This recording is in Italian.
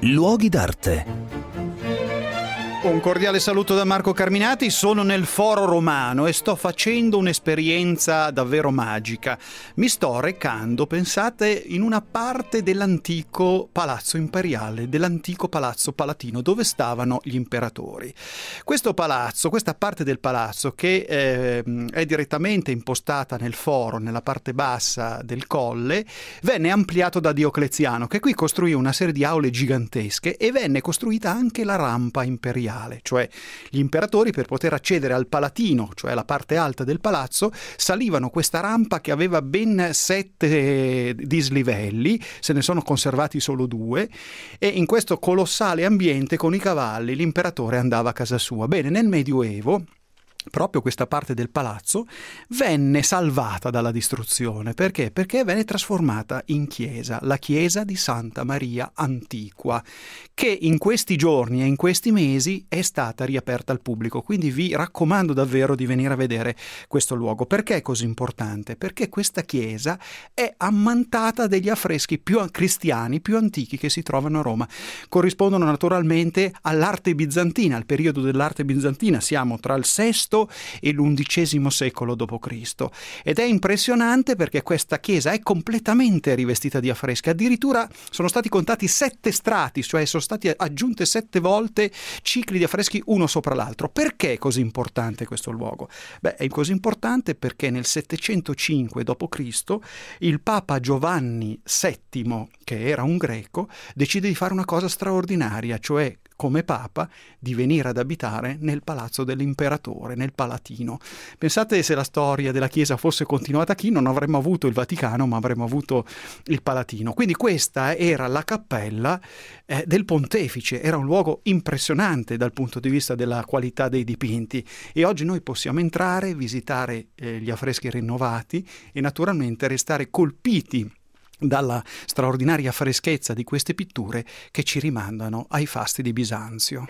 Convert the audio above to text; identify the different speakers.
Speaker 1: Luoghi d'arte.
Speaker 2: Un cordiale saluto da Marco Carminati, sono nel Foro Romano e sto facendo un'esperienza davvero magica. Mi sto recando, pensate, in una parte dell'antico palazzo imperiale, dell'antico palazzo palatino, dove stavano gli imperatori. Questo palazzo, questa parte del palazzo che eh, è direttamente impostata nel foro, nella parte bassa del colle, venne ampliato da Diocleziano, che qui costruì una serie di aule gigantesche e venne costruita anche la rampa imperiale imperiale, cioè gli imperatori per poter accedere al Palatino, cioè la parte alta del palazzo, salivano questa rampa che aveva ben sette dislivelli, se ne sono conservati solo due, e in questo colossale ambiente con i cavalli l'imperatore andava a casa sua. Bene, nel Medioevo proprio questa parte del palazzo venne salvata dalla distruzione. Perché? Perché venne trasformata in chiesa, la chiesa di Santa Maria Antiqua, che in questi giorni e in questi mesi è stata riaperta al pubblico. Quindi vi raccomando davvero di venire a vedere questo luogo. Perché è così importante? Perché questa chiesa è ammantata degli affreschi più cristiani, più antichi che si trovano a Roma. Corrispondono naturalmente all'arte bizantina, al periodo dell'arte bizantina. Siamo tra il VI e l'undicesimo secolo d.C. Ed è impressionante perché questa chiesa è completamente rivestita di affreschi, addirittura sono stati contati sette strati, cioè sono stati aggiunte sette volte cicli di affreschi uno sopra l'altro. Perché è così importante questo luogo? Beh, è così importante perché nel 705 d.C. il Papa Giovanni VII, che era un greco, decide di fare una cosa straordinaria, cioè come Papa di venire ad abitare nel palazzo dell'imperatore, nel Palatino. Pensate se la storia della Chiesa fosse continuata qui, non avremmo avuto il Vaticano, ma avremmo avuto il Palatino. Quindi questa era la cappella eh, del pontefice, era un luogo impressionante dal punto di vista della qualità dei dipinti e oggi noi possiamo entrare, visitare eh, gli affreschi rinnovati e naturalmente restare colpiti dalla straordinaria freschezza di queste pitture che ci rimandano ai fasti di Bisanzio.